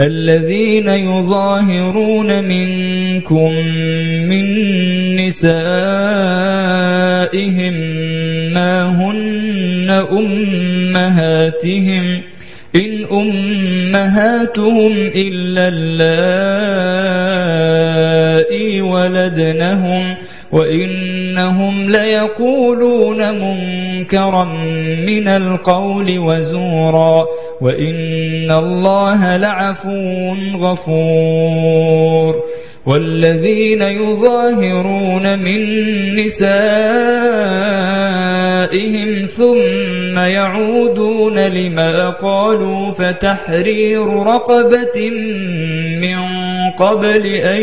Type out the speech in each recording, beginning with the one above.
الذين يظاهرون منكم من نسائهم ما هن أمهاتهم إن أمهاتهم إلا اللائي ولدنهم وإنهم ليقولون منكرا من القول وزورا وإن الله لعفو غفور والذين يظاهرون من نسائهم ثم يعودون لما قالوا فتحرير رقبة من قبل أن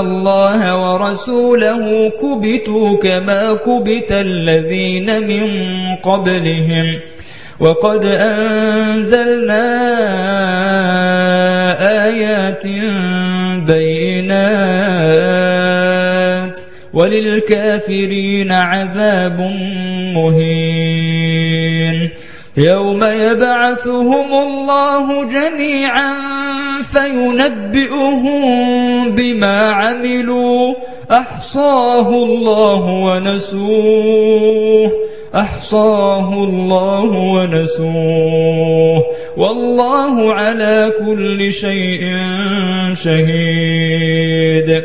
الله ورسوله كبتوا كما كبت الذين من قبلهم. وقد أنزلنا آيات بينات وللكافرين عذاب مهين. يوم يبعثهم الله جميعا فينبئهم بما عملوا أحصاه الله ونسوه أحصاه الله ونسوه. والله على كل شيء شهيد.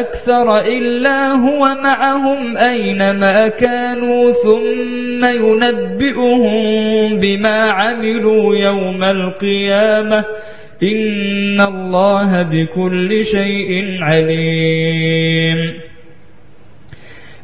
أكثر إلا هو معهم أينما كانوا ثم ينبئهم بما عملوا يوم القيامة إن الله بكل شيء عليم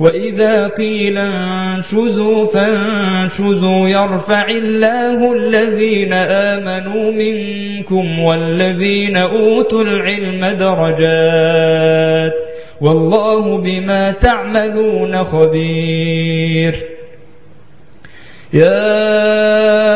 وإذا قيل انشزوا فانشزوا يرفع الله الذين آمنوا منكم والذين أوتوا العلم درجات والله بما تعملون خبير يا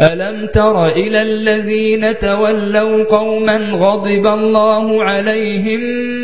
ألم تر إلى الذين تولوا قوما غضب الله عليهم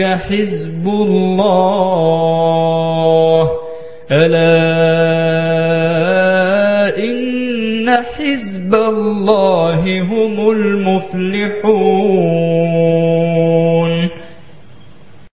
حزب الله. ألا إن حزب الله هم المفلحون.